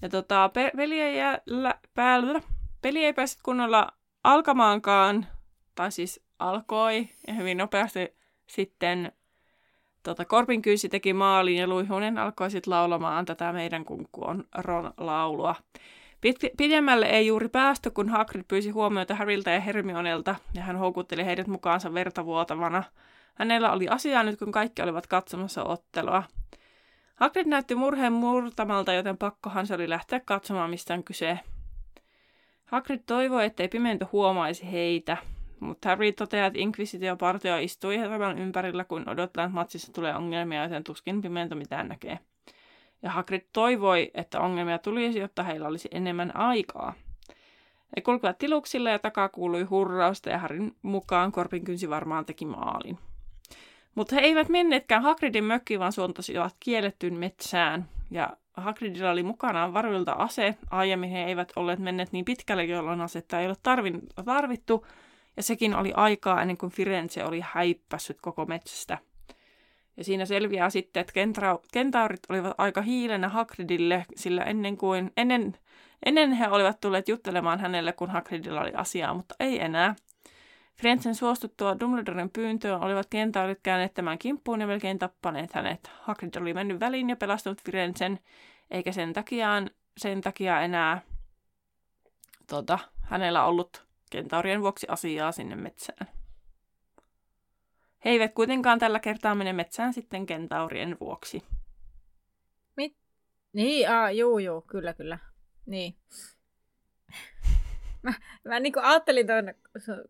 Ja tota, pe- peli ei lä- päällä. Peli ei päässyt kunnolla alkamaankaan, tai siis alkoi, ja hyvin nopeasti sitten tota, Korpin kyysi teki maalin ja Luihunen alkoi sitten laulamaan tätä meidän kunkku on Ron laulua. Pidemmälle ei juuri päästy, kun Hagrid pyysi huomiota Harryltä ja Hermionelta, ja hän houkutteli heidät mukaansa vertavuotavana. Hänellä oli asiaa nyt, kun kaikki olivat katsomassa ottelua. Hagrid näytti murheen murtamalta, joten pakkohan se oli lähteä katsomaan, mistä on kyse. Hagrid toivoi, ettei pimento huomaisi heitä, mutta Harry toteaa, että Inquisitio-partio istui tämän ympärillä, kun odotetaan, että matsissa tulee ongelmia, joten tuskin pimento mitään näkee ja Hagrid toivoi, että ongelmia tulisi, jotta heillä olisi enemmän aikaa. He kulkivat tiluksilla ja takaa kuului hurrausta ja Harryn mukaan Korpin kynsi varmaan teki maalin. Mutta he eivät menneetkään Hagridin mökkiin, vaan suuntasivat kiellettyyn metsään. Ja Hagridilla oli mukanaan varuilta ase. Aiemmin he eivät olleet menneet niin pitkälle, jolloin asetta ei ole tarvittu. Ja sekin oli aikaa ennen kuin Firenze oli häippässyt koko metsästä. Ja siinä selviää sitten, että kentra- kentaurit olivat aika hiilenä Hagridille, sillä ennen, kuin, ennen, ennen he olivat tulleet juttelemaan hänelle, kun Hagridilla oli asiaa, mutta ei enää. Frenzen suostuttua Dumbledoren pyyntöön olivat kentaurit käyneet tämän kimppuun ja melkein tappaneet hänet. Hagrid oli mennyt väliin ja pelastanut Firenzen, eikä sen takia, sen takia enää tota, hänellä ollut kentaurien vuoksi asiaa sinne metsään. He eivät kuitenkaan tällä kertaa mene metsään sitten kentaurien vuoksi. Mit? Niin, aa, juu, juu, kyllä, kyllä. Niin. mä, mä niin kuin ajattelin tuon,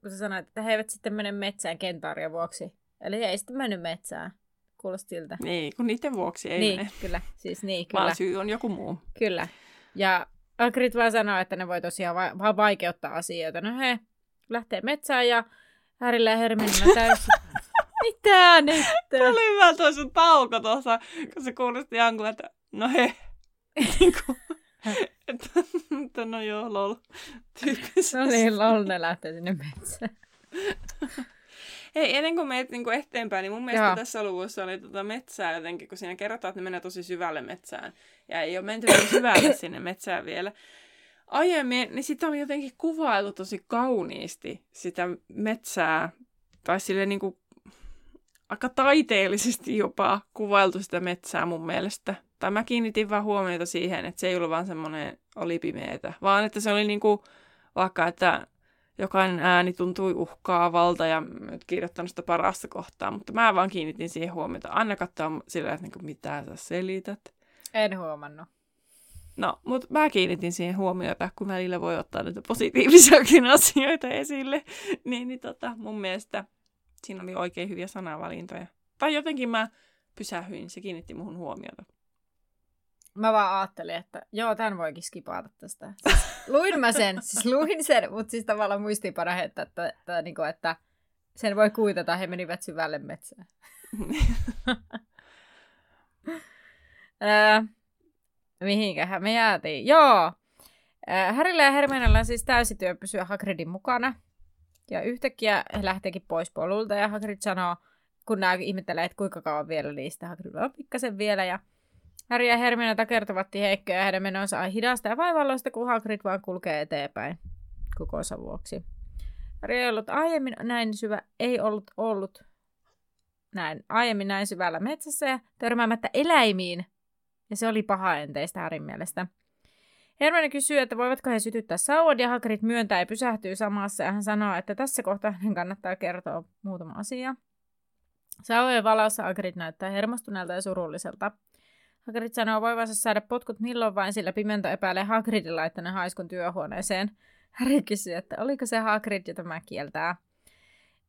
kun sä sanoit, että he eivät sitten mene metsään kentaurien vuoksi. Eli he ei sitten mennyt metsään. Kuulosti siltä. Niin, kun niiden vuoksi ei niin, mene. kyllä. Siis niin, kyllä. Vaan syy on joku muu. Kyllä. Ja Agrit vaan sanoo, että ne voi tosiaan va- vaan vaikeuttaa asioita. No he lähtee metsään ja Härillä ja Herminillä täysin mitä nyt? Tämä oli hyvä tuo sun tauko tuossa, kun se kuulosti Jankulle, että no he. Niinku, että, että no joo, lol. Tyyppisesti. No niin, lol, ne lähtee sinne metsään. Hei, ennen kuin meet niin eteenpäin, niin mun mielestä Joo. tässä luvussa oli tuota metsää jotenkin, kun siinä kerrotaan, että ne menee tosi syvälle metsään. Ja ei ole menty niin syvälle sinne metsään vielä. Aiemmin, niin sitä oli jotenkin kuvailtu tosi kauniisti, sitä metsää. Tai sille niin kuin aika taiteellisesti jopa kuvailtu sitä metsää mun mielestä. Tai mä kiinnitin vaan huomiota siihen, että se ei ollut vaan semmoinen oli pimeetä, vaan että se oli niinku vaikka, että jokainen ääni tuntui uhkaavalta ja kirjoittanut sitä parasta kohtaa, mutta mä vaan kiinnitin siihen huomiota. Anna katsoa sillä, että niinku, mitä sä selität. En huomannut. No, mutta mä kiinnitin siihen huomiota, kun välillä voi ottaa näitä positiivisiakin asioita esille. Niin, niin tota, mun mielestä siinä oli oikein hyviä sanavalintoja. Tai jotenkin mä pysähyin, se kiinnitti muhun huomiota. Mä vaan ajattelin, että joo, tämän voikin skipata tästä. Siis, luin mä sen, siis luin sen, mutta siis tavallaan muistiinpano, että, että, että, niin kuin, että sen voi kuitata, he menivät syvälle metsään. öö, mihinkähän me jäätiin? Joo, Härillä ja Hermionella on siis täysityö pysyä Hagridin mukana. Ja yhtäkkiä he lähteekin pois polulta ja Hagrid sanoo, kun nämä ihmettelee, että kuinka kauan vielä, sitä Hagrid on pikkasen vielä. Ja Harry ja Hermione takertuvat heikkoja ja heidän menonsa on hidasta ja vaivalloista, kun Hagrid vaan kulkee eteenpäin kokoonsa vuoksi. Harry ei ollut aiemmin näin syvä, ei ollut ollut näin, aiemmin näin syvällä metsässä ja törmäämättä eläimiin. Ja se oli paha enteistä Harryn mielestä. Hermione kysyy, että voivatko he sytyttää sauvat ja Hagrid myöntää ja pysähtyy samassa ja hän sanoo, että tässä kohtaa hänen kannattaa kertoa muutama asia. Sauvojen valossa Hagrid näyttää hermostuneelta ja surulliselta. Hagrid sanoo voivansa saada potkut milloin vain, sillä Pimento epäilee Hagridin laittaneen haiskun työhuoneeseen. Harry kysyy, että oliko se Hagrid, jota mä kieltää.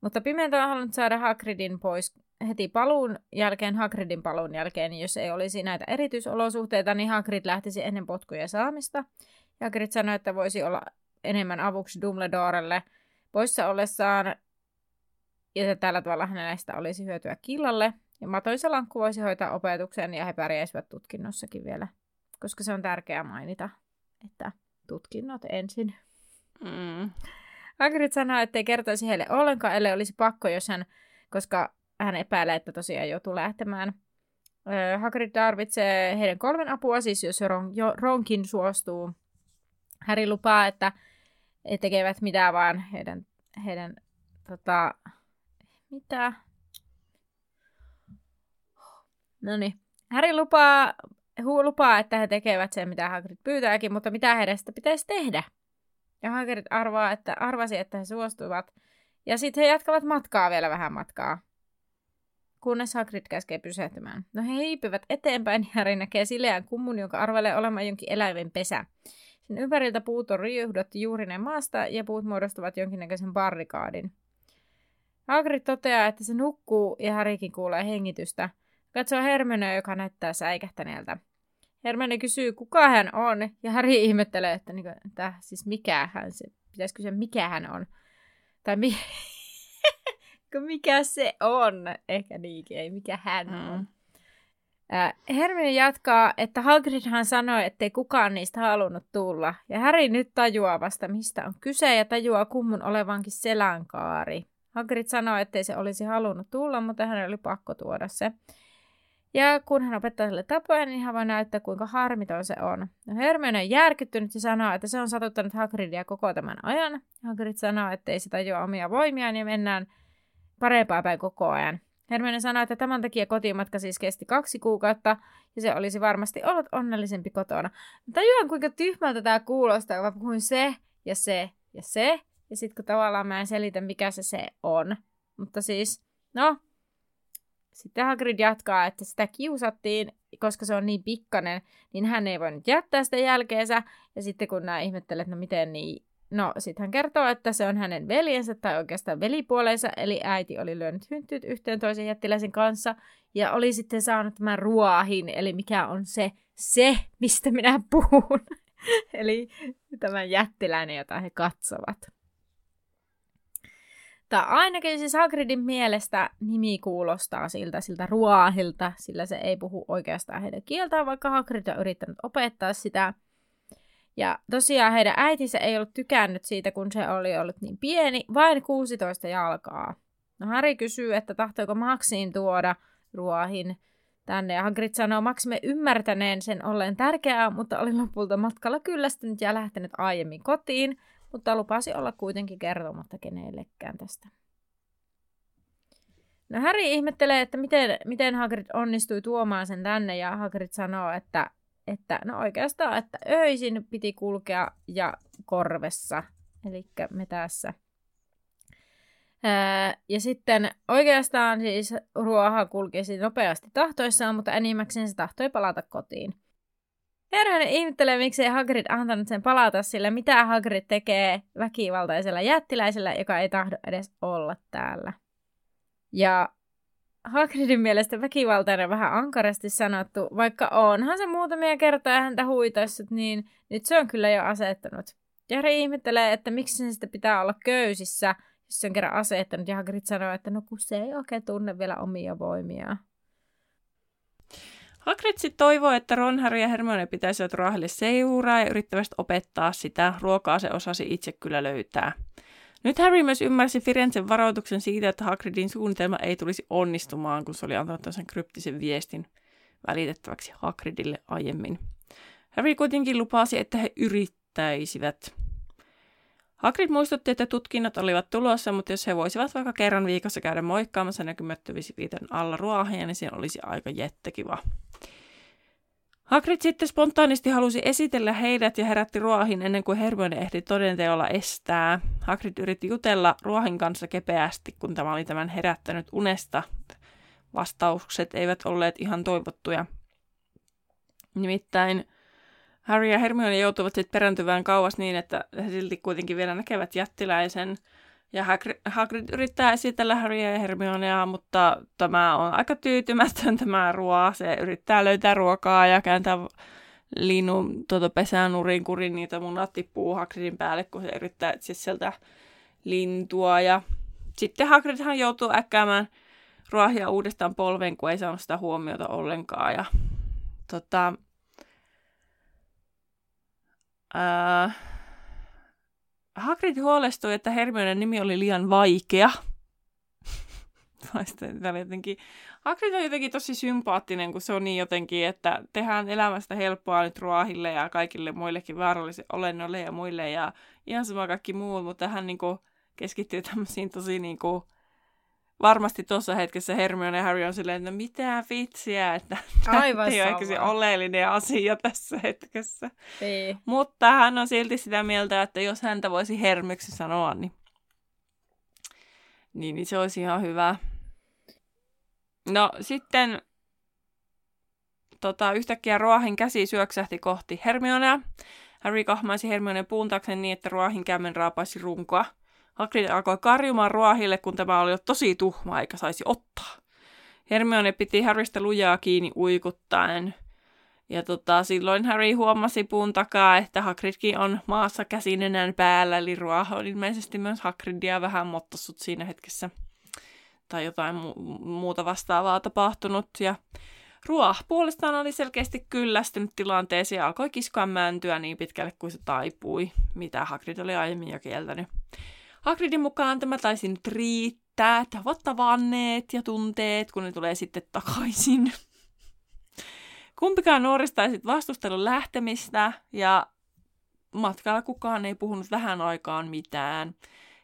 Mutta Pimento on halunnut saada Hagridin pois heti paluun jälkeen, Hagridin paluun jälkeen, niin jos ei olisi näitä erityisolosuhteita, niin Hagrid lähtisi ennen potkuja saamista. Hagrid sanoi, että voisi olla enemmän avuksi Dumbledorelle poissa ollessaan, ja tällä tavalla hänestä olisi hyötyä killalle. Ja Matoisa lankku voisi hoitaa opetuksen ja he pärjäisivät tutkinnossakin vielä, koska se on tärkeää mainita, että tutkinnot ensin. Mm. Hagrid sanoi, että ei kertoisi heille ollenkaan, ellei olisi pakko, jos hän, koska hän epäilee, että tosiaan joutuu lähtemään. Hagrid tarvitsee heidän kolmen apua, siis jos Ron, jo, Ronkin suostuu. Harry lupaa, että he tekevät mitään vaan heidän, heidän tota, mitä? No niin. Harry lupaa, huu lupaa, että he tekevät sen, mitä Hagrid pyytääkin, mutta mitä heidän sitä pitäisi tehdä? Ja Hagrid arvaa, että arvasi, että he suostuvat. Ja sitten he jatkavat matkaa vielä vähän matkaa. Kunnes Hagrid käskee pysähtymään. No he hiipivät eteenpäin Harry näkee sileän kummun, jonka arvelee olemaan jonkin eläimen pesä. Sen ympäriltä puut on riuhdotti juurinen maasta ja puut muodostavat jonkinnäköisen barrikaadin. Hagrid toteaa, että se nukkuu ja Harrykin kuulee hengitystä. Katsoo Hermione, joka näyttää säikähtäneeltä. Hermione kysyy, kuka hän on, ja Harry ihmettelee, että, niin että siis mikä hän se, pitäisi kysyä, mikä hän on. Tai mi- mikä se on, ehkä niinkin, ei mikä hän mm. on. Hermione jatkaa, että Hagridhan sanoi, ettei kukaan niistä halunnut tulla, ja Harry nyt tajuaa vasta, mistä on kyse, ja tajuaa kummun olevankin selänkaari. Hagrid sanoi, ettei se olisi halunnut tulla, mutta hän oli pakko tuoda se. Ja kun hän opettaa sille tapoja, niin hän voi näyttää, kuinka harmiton se on. No Hermione on järkyttynyt ja sanoo, että se on satuttanut Hagridia koko tämän ajan. Hagrid sanoo, että ei se tajua omia voimiaan ja mennään parempaa päin koko ajan. Hermione sanoi, että tämän takia kotimatka siis kesti kaksi kuukautta ja se olisi varmasti ollut onnellisempi kotona. Tajuan, kuinka tyhmältä tämä kuulostaa, kun puhuin se ja se ja se. Ja sitten kun tavallaan mä en selitä, mikä se se on. Mutta siis, no, sitten Hagrid jatkaa, että sitä kiusattiin, koska se on niin pikkanen, niin hän ei voinut jättää sitä jälkeensä. Ja sitten kun nämä ihmettelee, että no miten niin, no sitten hän kertoo, että se on hänen veljensä tai oikeastaan velipuolensa, eli äiti oli lyönyt hynttyyt yhteen toisen jättiläisen kanssa ja oli sitten saanut tämän ruoahin, eli mikä on se, se, mistä minä puhun. eli tämä jättiläinen, jota he katsovat. Tai ainakin siis Hagridin mielestä nimi kuulostaa siltä, siltä ruoahilta, sillä se ei puhu oikeastaan heidän kieltään, vaikka Hagrid on yrittänyt opettaa sitä. Ja tosiaan heidän äitinsä ei ollut tykännyt siitä, kun se oli ollut niin pieni, vain 16 jalkaa. No Harry kysyy, että tahtoiko Maxiin tuoda ruoahin tänne. Ja Hagrid sanoo Maximme ymmärtäneen sen olleen tärkeää, mutta oli lopulta matkalla kyllästynyt ja lähtenyt aiemmin kotiin – mutta lupasi olla kuitenkin kertomatta kenellekään tästä. No Harry ihmettelee, että miten, miten Hagrid onnistui tuomaan sen tänne, ja Hagrid sanoo, että, että no oikeastaan, että öisin piti kulkea ja korvessa, eli me tässä. ja sitten oikeastaan siis ruoha kulkisi nopeasti tahtoissaan, mutta enimmäkseen se tahtoi palata kotiin. Hermione ihmettelee, miksi Hagrid antanut sen palata, sillä mitä Hagrid tekee väkivaltaisella jättiläisellä, joka ei tahdo edes olla täällä. Ja Hagridin mielestä väkivaltainen vähän ankarasti sanottu, vaikka onhan se muutamia kertaa häntä huitaissut, niin nyt se on kyllä jo asettanut. Jari ihmettelee, että miksi sen sitä pitää olla köysissä, jos se on kerran asettanut, ja Hagrid sanoo, että no kun se ei oikein tunne vielä omia voimiaan. Hagrid sitten toivoo, että Ron, Harry ja Hermione pitäisivät Ruahille seuraa ja yrittävät opettaa sitä. Ruokaa se osasi itse kyllä löytää. Nyt Harry myös ymmärsi Firenzen varoituksen siitä, että Hagridin suunnitelma ei tulisi onnistumaan, kun se oli antanut sen kryptisen viestin välitettäväksi Hagridille aiemmin. Harry kuitenkin lupasi, että he yrittäisivät. Hagrid muistutti, että tutkinnot olivat tulossa, mutta jos he voisivat vaikka kerran viikossa käydä moikkaamassa viiden alla ruohia, niin siinä olisi aika jättekiva. Hagrid sitten spontaanisti halusi esitellä heidät ja herätti Ruohin ennen kuin Hermione ehti todenteolla estää. Hagrid yritti jutella Ruohin kanssa kepeästi, kun tämä oli tämän herättänyt unesta. Vastaukset eivät olleet ihan toivottuja. Nimittäin Harry ja Hermione joutuvat sitten perääntyvään kauas niin, että he silti kuitenkin vielä näkevät jättiläisen – ja Hagrid yrittää esitellä Harrya ja Hermionea, mutta tämä on aika tyytymätön tämä ruoa. Se yrittää löytää ruokaa ja kääntää linnun tuota pesään nurin kurin, niitä munat tippuu Hagridin päälle, kun se yrittää etsiä sieltä lintua. Ja sitten Hagridhan joutuu äkkäämään ruohia uudestaan polven, kun ei saanut sitä huomiota ollenkaan. Ja, tota, ää, Hagrid huolestui, että Hermionen nimi oli liian vaikea. Tämä jotenkin... Hagrid on jotenkin tosi sympaattinen, kun se on niin jotenkin, että tehdään elämästä helppoa nyt ruahille ja kaikille muillekin vaarallisille olennoille ja muille ja ihan sama kaikki muut, mutta hän niin kuin keskittyy tämmöisiin tosi niin kuin varmasti tuossa hetkessä Hermione ja Harry on silleen, että no mitä vitsiä, että Aivan ei ole ehkä se oleellinen asia tässä hetkessä. Ei. Niin. Mutta hän on silti sitä mieltä, että jos häntä voisi hermyksi sanoa, niin, niin, niin se olisi ihan hyvä. No sitten tota, yhtäkkiä Ruohin käsi syöksähti kohti Hermionea. Harry kahmaisi Hermioneen puuntakseen niin, että Ruohin kämmen raapaisi runkoa. Hagrid alkoi karjumaan ruohille, kun tämä oli jo tosi tuhma eikä saisi ottaa. Hermione piti Harrystä lujaa kiinni uikuttaen. Ja tota, silloin Harry huomasi puun takaa, että Hagridkin on maassa käsinenän päällä, eli ruoho on ilmeisesti myös Hagridia vähän mottassut siinä hetkessä. Tai jotain mu- muuta vastaavaa tapahtunut. Ja Ruoh puolestaan oli selkeästi kyllästynyt tilanteeseen ja alkoi kiskoa mäntyä niin pitkälle kuin se taipui, mitä Hagrid oli aiemmin jo kieltänyt. Hagridin mukaan tämä taisi nyt riittää, että ovat tavanneet ja tunteet, kun ne tulee sitten takaisin. Kumpikaan nuorista ei vastustellut lähtemistä ja matkalla kukaan ei puhunut vähän aikaan mitään.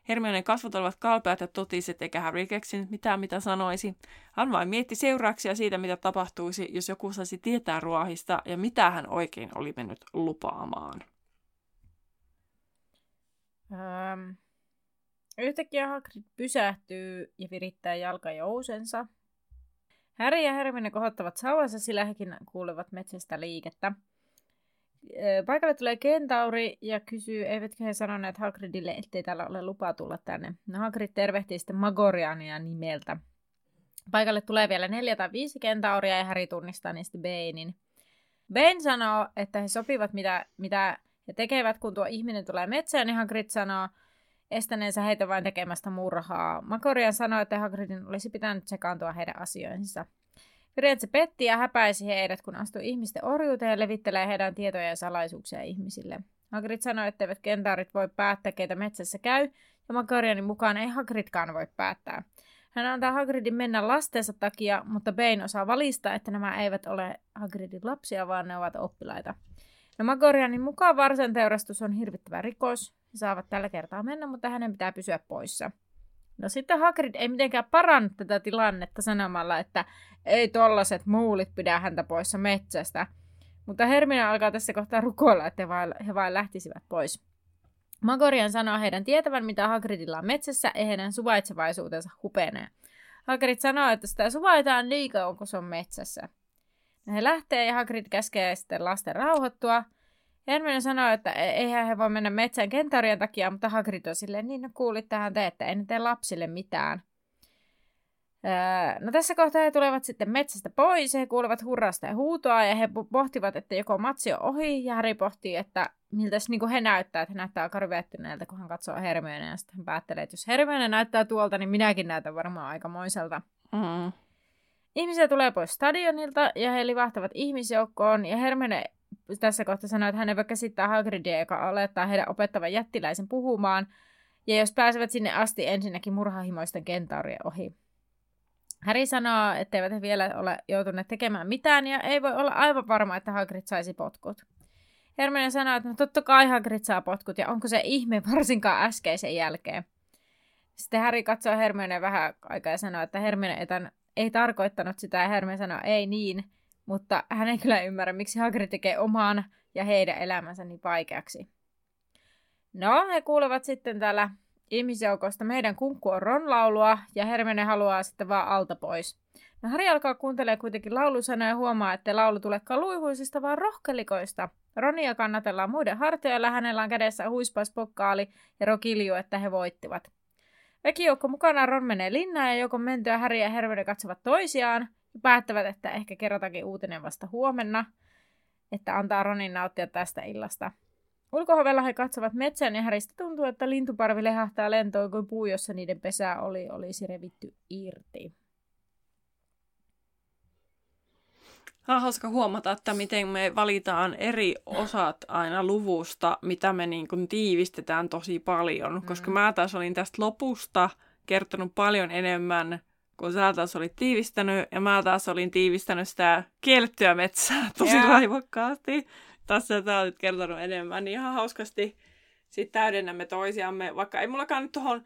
Hermionen kasvot olivat kalpeat ja totiset, eikä Harry keksinyt mitään, mitä sanoisi. Hän vain mietti seurauksia siitä, mitä tapahtuisi, jos joku saisi tietää ruohista ja mitä hän oikein oli mennyt lupaamaan. Um, Yhtäkkiä Hagrid pysähtyy ja virittää jalkajousensa. Harry ja Hermione kohottavat sauvansa, sillä hekin kuulevat metsästä liikettä. Paikalle tulee kentauri ja kysyy, eivätkö he sanoneet Hagridille, ettei täällä ole lupa tulla tänne. No Hagrid tervehtii sitten Magoriania nimeltä. Paikalle tulee vielä neljä tai viisi kentauria ja Harry tunnistaa niistä Banein. Bane sanoo, että he sopivat mitä, mitä he tekevät, kun tuo ihminen tulee metsään, niin Hagrid sanoo, estäneensä heitä vain tekemästä murhaa. Makorian sanoi, että Hagridin olisi pitänyt sekaantua heidän asioihinsa. Firenze petti ja häpäisi heidät, kun astui ihmisten orjuuteen ja levittelee heidän tietoja ja salaisuuksia ihmisille. Hagrid sanoi, etteivät kentaarit voi päättää, keitä metsässä käy, ja Makarianin mukaan ei Hagridkaan voi päättää. Hän antaa Hagridin mennä lastensa takia, mutta Bane osaa valista, että nämä eivät ole Hagridin lapsia, vaan ne ovat oppilaita. No Magorianin mukaan varsen teurastus on hirvittävä rikos. He saavat tällä kertaa mennä, mutta hänen pitää pysyä poissa. No sitten Hagrid ei mitenkään parannut tätä tilannetta sanomalla, että ei tollaset muulit pidä häntä poissa metsästä. Mutta Hermione alkaa tässä kohtaa rukoilla, että he vain, he vain lähtisivät pois. Magorian sanoo heidän tietävän, mitä Hagridilla on metsässä, ja heidän suvaitsevaisuutensa hupenee. Hagrid sanoo, että sitä suvaitaan liikaa, kun se on metsässä. Ja he lähtee ja Hagrid käskee sitten lasten rauhoittua. Hermione sanoo, että e- eihän he voi mennä metsään kentaurien takia, mutta Hagrid on silleen, niin no kuulit tähän te, että en tee lapsille mitään. Öö, no tässä kohtaa he tulevat sitten metsästä pois, he kuulevat hurrasta ja huutoa ja he pohtivat, että joko matsi on ohi ja Harry pohtii, että miltä niin he näyttää, että he näyttää aika ryvettyneeltä, kun hän katsoo Hermione ja sitten hän päättelee, että jos Hermione näyttää tuolta, niin minäkin näytän varmaan aikamoiselta. Mm. Ihmisiä tulee pois stadionilta ja he livahtavat ihmisjoukkoon ja Hermione tässä kohtaa sanoo, että hän ei voi käsittää Hagridia, joka olettaa heidän opettavan jättiläisen puhumaan. Ja jos pääsevät sinne asti ensinnäkin murhahimoisten kentaurien ohi. Harry sanoo, etteivät he vielä ole joutuneet tekemään mitään ja ei voi olla aivan varma, että Hagrid saisi potkut. Hermione sanoo, että no totta kai Hagrid saa potkut ja onko se ihme varsinkaan äskeisen jälkeen. Sitten Harry katsoo Hermione vähän aikaa ja sanoo, että Hermione ei, tämän, ei tarkoittanut sitä ja Hermione sanoo, ei niin, mutta hän ei kyllä ymmärrä, miksi Hagrid tekee omaan ja heidän elämänsä niin vaikeaksi. No, he kuulevat sitten täällä ihmisjoukosta meidän kunkku on Ron-laulua ja Hermione haluaa sitten vaan alta pois. No Harry alkaa kuuntelemaan kuitenkin laulusanoja ja huomaa, että laulu tulekaan luihuisista, vaan rohkelikoista. Ronia kannatellaan muiden hartioilla, hänellä on kädessä huispaspokkaali ja rokilju, että he voittivat. Väkijoukko mukana Ron menee linnaan ja joko mentyä Harry ja Hermione katsovat toisiaan päättävät, että ehkä kerrotakin uutinen vasta huomenna, että antaa Ronin nauttia tästä illasta. Ulkohovella he katsovat metsän ja Häristä tuntuu, että lintuparvi lehahtaa lentoon, kuin puu, jossa niiden pesä oli, olisi revitty irti. On hauska huomata, että miten me valitaan eri osat aina luvusta, mitä me niin kuin tiivistetään tosi paljon. Mm. Koska mä taas olin tästä lopusta kertonut paljon enemmän kun sä taas olit tiivistänyt, ja mä taas olin tiivistänyt sitä kiellettyä metsää tosi yeah. raivokkaasti tässä sä olet kertonut enemmän, niin ihan hauskasti sitten täydennämme toisiamme, vaikka ei mullakaan nyt tuohon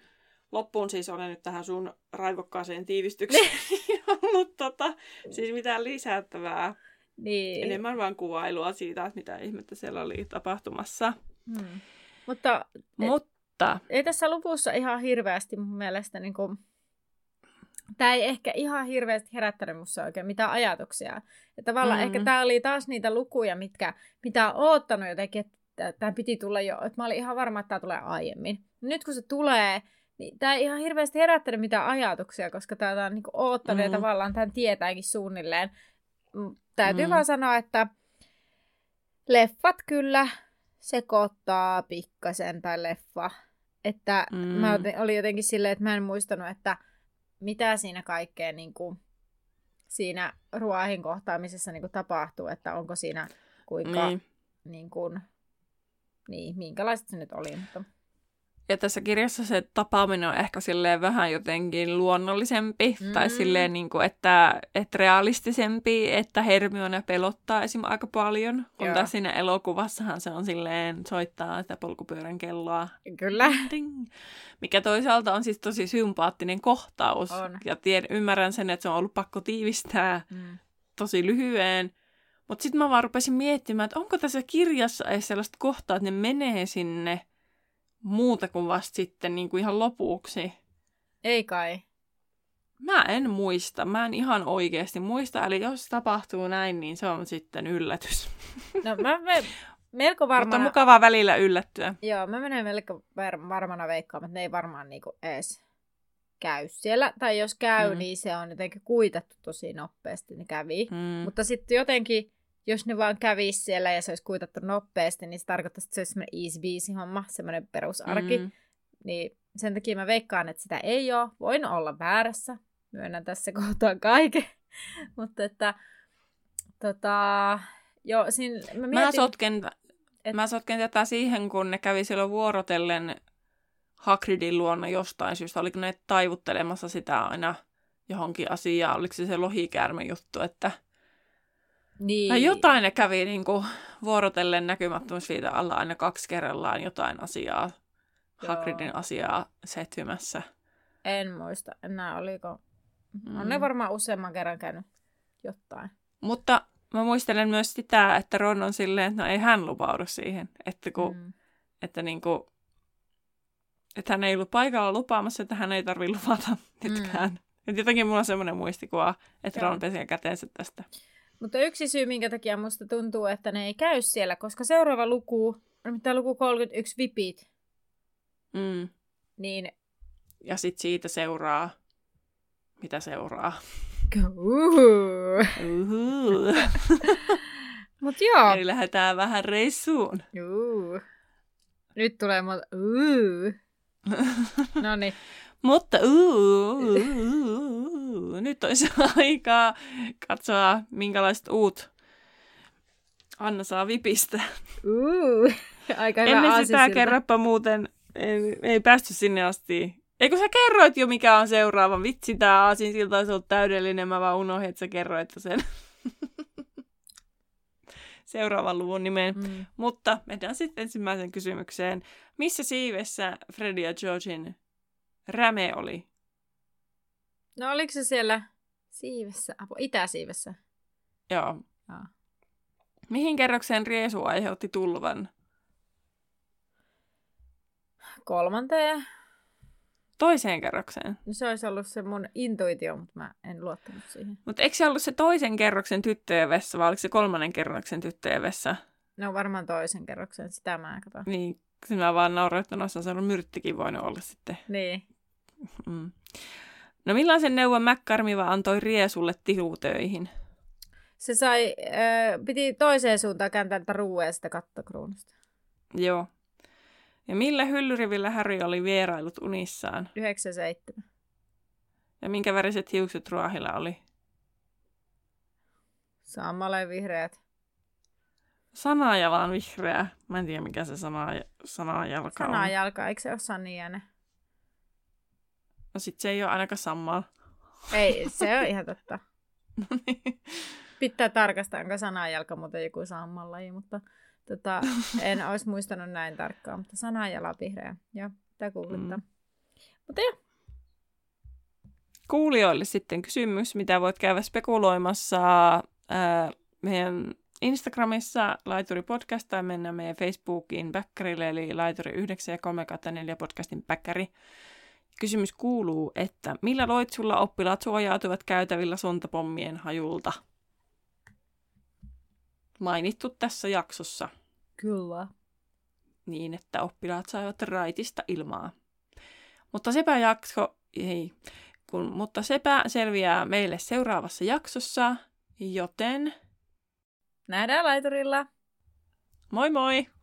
loppuun siis ole nyt tähän sun raivokkaaseen tiivistykseen ollut tota, siis mitään lisättävää. Niin. Enemmän vaan kuvailua siitä, että mitä ihmettä siellä oli tapahtumassa. Hmm. Mutta, Mutta ei tässä luvussa ihan hirveästi mun mielestä niin kuin tämä ei ehkä ihan hirveästi herättänyt musta oikein mitään ajatuksia. Ja tavallaan mm-hmm. ehkä tämä oli taas niitä lukuja, mitkä, mitä on oottanut jotenkin, että tämä piti tulla jo, että mä olin ihan varma, että tämä tulee aiemmin. Nyt kun se tulee, niin tämä ei ihan hirveästi herättänyt mitään ajatuksia, koska tämä on niin oottanut mm-hmm. ja tavallaan tämän tietääkin suunnilleen. Mm, täytyy mm-hmm. vaan sanoa, että leffat kyllä sekoittaa pikkasen tai leffa. Että mm. mä olin jotenkin silleen, että mä en muistanut, että mitä siinä kaikkea niin kuin, siinä ruoahin kohtaamisessa niin kuin, tapahtuu, että onko siinä kuinka, niin. Niin kuin, niin, minkälaiset se nyt oli. Mutta... Ja tässä kirjassa se tapaaminen on ehkä silleen vähän jotenkin luonnollisempi, mm. tai silleen, niin kuin, että, että realistisempi, että Hermione pelottaa esim. aika paljon, kun tässä siinä elokuvassahan se on silleen, soittaa sitä polkupyörän kelloa. Kyllä. Ding. Mikä toisaalta on siis tosi sympaattinen kohtaus. On. Ja tiedän, ymmärrän sen, että se on ollut pakko tiivistää mm. tosi lyhyen. Mutta sitten mä vaan rupesin miettimään, että onko tässä kirjassa edes sellaista kohtaa, että ne menee sinne – muuta kuin vasta sitten niin kuin ihan lopuksi. Ei kai. Mä en muista. Mä en ihan oikeasti muista. Eli jos tapahtuu näin, niin se on sitten yllätys. No mä me, melko varmana... Mutta mukavaa välillä yllättyä. Joo, mä menen melko varmana veikkaamaan, että ne ei varmaan niinku edes käy siellä. Tai jos käy, mm. niin se on jotenkin kuitattu tosi nopeasti, ne kävi. Mm. Mutta sitten jotenkin jos ne vaan kävisi siellä ja se olisi kuitattu nopeasti, niin se tarkoittaisi, että se olisi semmoinen easy beasy homma, semmoinen perusarki. Mm-hmm. Niin sen takia mä veikkaan, että sitä ei ole. Voin olla väärässä. Myönnän tässä kohtaa kaiken. Mutta että tota, jo, siinä, mä, mietin, mä, sotken, et... mä sotken tätä siihen, kun ne kävi silloin vuorotellen Hagridin luona jostain syystä. Oliko ne taivuttelemassa sitä aina johonkin asiaan? Oliko se se lohikäärme juttu, että niin. Tai jotain ne kävi niin kuin, vuorotellen näkymättömyysviitan alla aina kaksi kerrallaan jotain asiaa, Joo. Hagridin asiaa setvimässä. En muista enää, oliko... Mm. On ne varmaan useamman kerran käynyt jotain. Mutta mä muistelen myös sitä, että Ron on silleen, että no ei hän lupaudu siihen. Että, kun, mm. että, niin kuin, että hän ei ollut paikalla lupaamassa, että hän ei tarvitse luvata nytkään. Mm. Et jotenkin mulla on semmoinen muistikuva, että Ron pesee käteensä tästä. Mutta yksi syy, minkä takia musta tuntuu, että ne ei käy siellä, koska seuraava luku, mitä luku 31 vipit, Mm. niin Ja sitten siitä seuraa, mitä seuraa. Uhu. Uhu. Mut joo. Eli lähdetään vähän reissuun. Uhu. Nyt tulee. Uhu. No niin. Mutta uu, uu, uu, nyt olisi aikaa katsoa, minkälaiset uut Anna saa vipistä. Uhu. Aika hyvä Ennen sitä kerropa muuten, ei, ei päästy sinne asti. Eikö sä kerroit jo, mikä on seuraava? Vitsi, tää aasinsilta olisi ollut täydellinen. Mä vaan unohdin, että sä kerroit sen seuraavan luvun nimen. Mm. Mutta mennään sitten ensimmäiseen kysymykseen. Missä siivessä Freddy ja Georgin räme oli? No oliko se siellä siivessä? Apu, itäsiivessä. Joo. Joo. Mihin kerrokseen Riesu aiheutti tulvan? Kolmanteen. Toiseen kerrokseen. No se olisi ollut se mun intuitio, mutta mä en luottanut siihen. Mutta eikö se ollut se toisen kerroksen tyttöjen vessa, vai oliko se kolmannen kerroksen tyttöjen vessa? No varmaan toisen kerroksen, sitä mä katson. Niin, mä vaan nauroin, että no se on myrttikin voinut olla sitten. Niin. Mm. No millaisen neuvon McCarmiva antoi Riesulle tihutöihin? Se sai, äh, piti toiseen suuntaan kääntää sitä kattokruunusta. Joo. Ja millä hyllyrivillä Harry oli vierailut unissaan? 97. Ja minkä väriset hiukset ruohilla oli? Sammalle vihreät. Sanajala on vihreä. Mä en tiedä, mikä se sana, sanajalka on. Sanajalka, eikö se ole Sannianen? No sit se ei ole ainakaan sammal. Ei, se on ihan totta. No niin. Pitää tarkastaa, onko sanajalka muuten joku sammallaji, mutta tota, en olisi muistanut näin tarkkaan. Mutta sanajala on vihreä. Joo, pitää googlittaa. Mm. Mutta joo, Kuulijoille sitten kysymys, mitä voit käydä spekuloimassa ää, meidän Instagramissa Laituri Podcast tai mennä meidän Facebookiin Bäkkärille, eli Laituri 9 ja 3 4 podcastin Bäkkäri. Kysymys kuuluu, että millä loitsulla oppilaat suojautuvat käytävillä sontapommien hajulta? Mainittu tässä jaksossa kyllä. niin, että oppilaat saivat raitista ilmaa. Mutta sepä jakso, ei, kun, mutta sepä selviää meille seuraavassa jaksossa, joten Nähdään laiturilla. moi moi!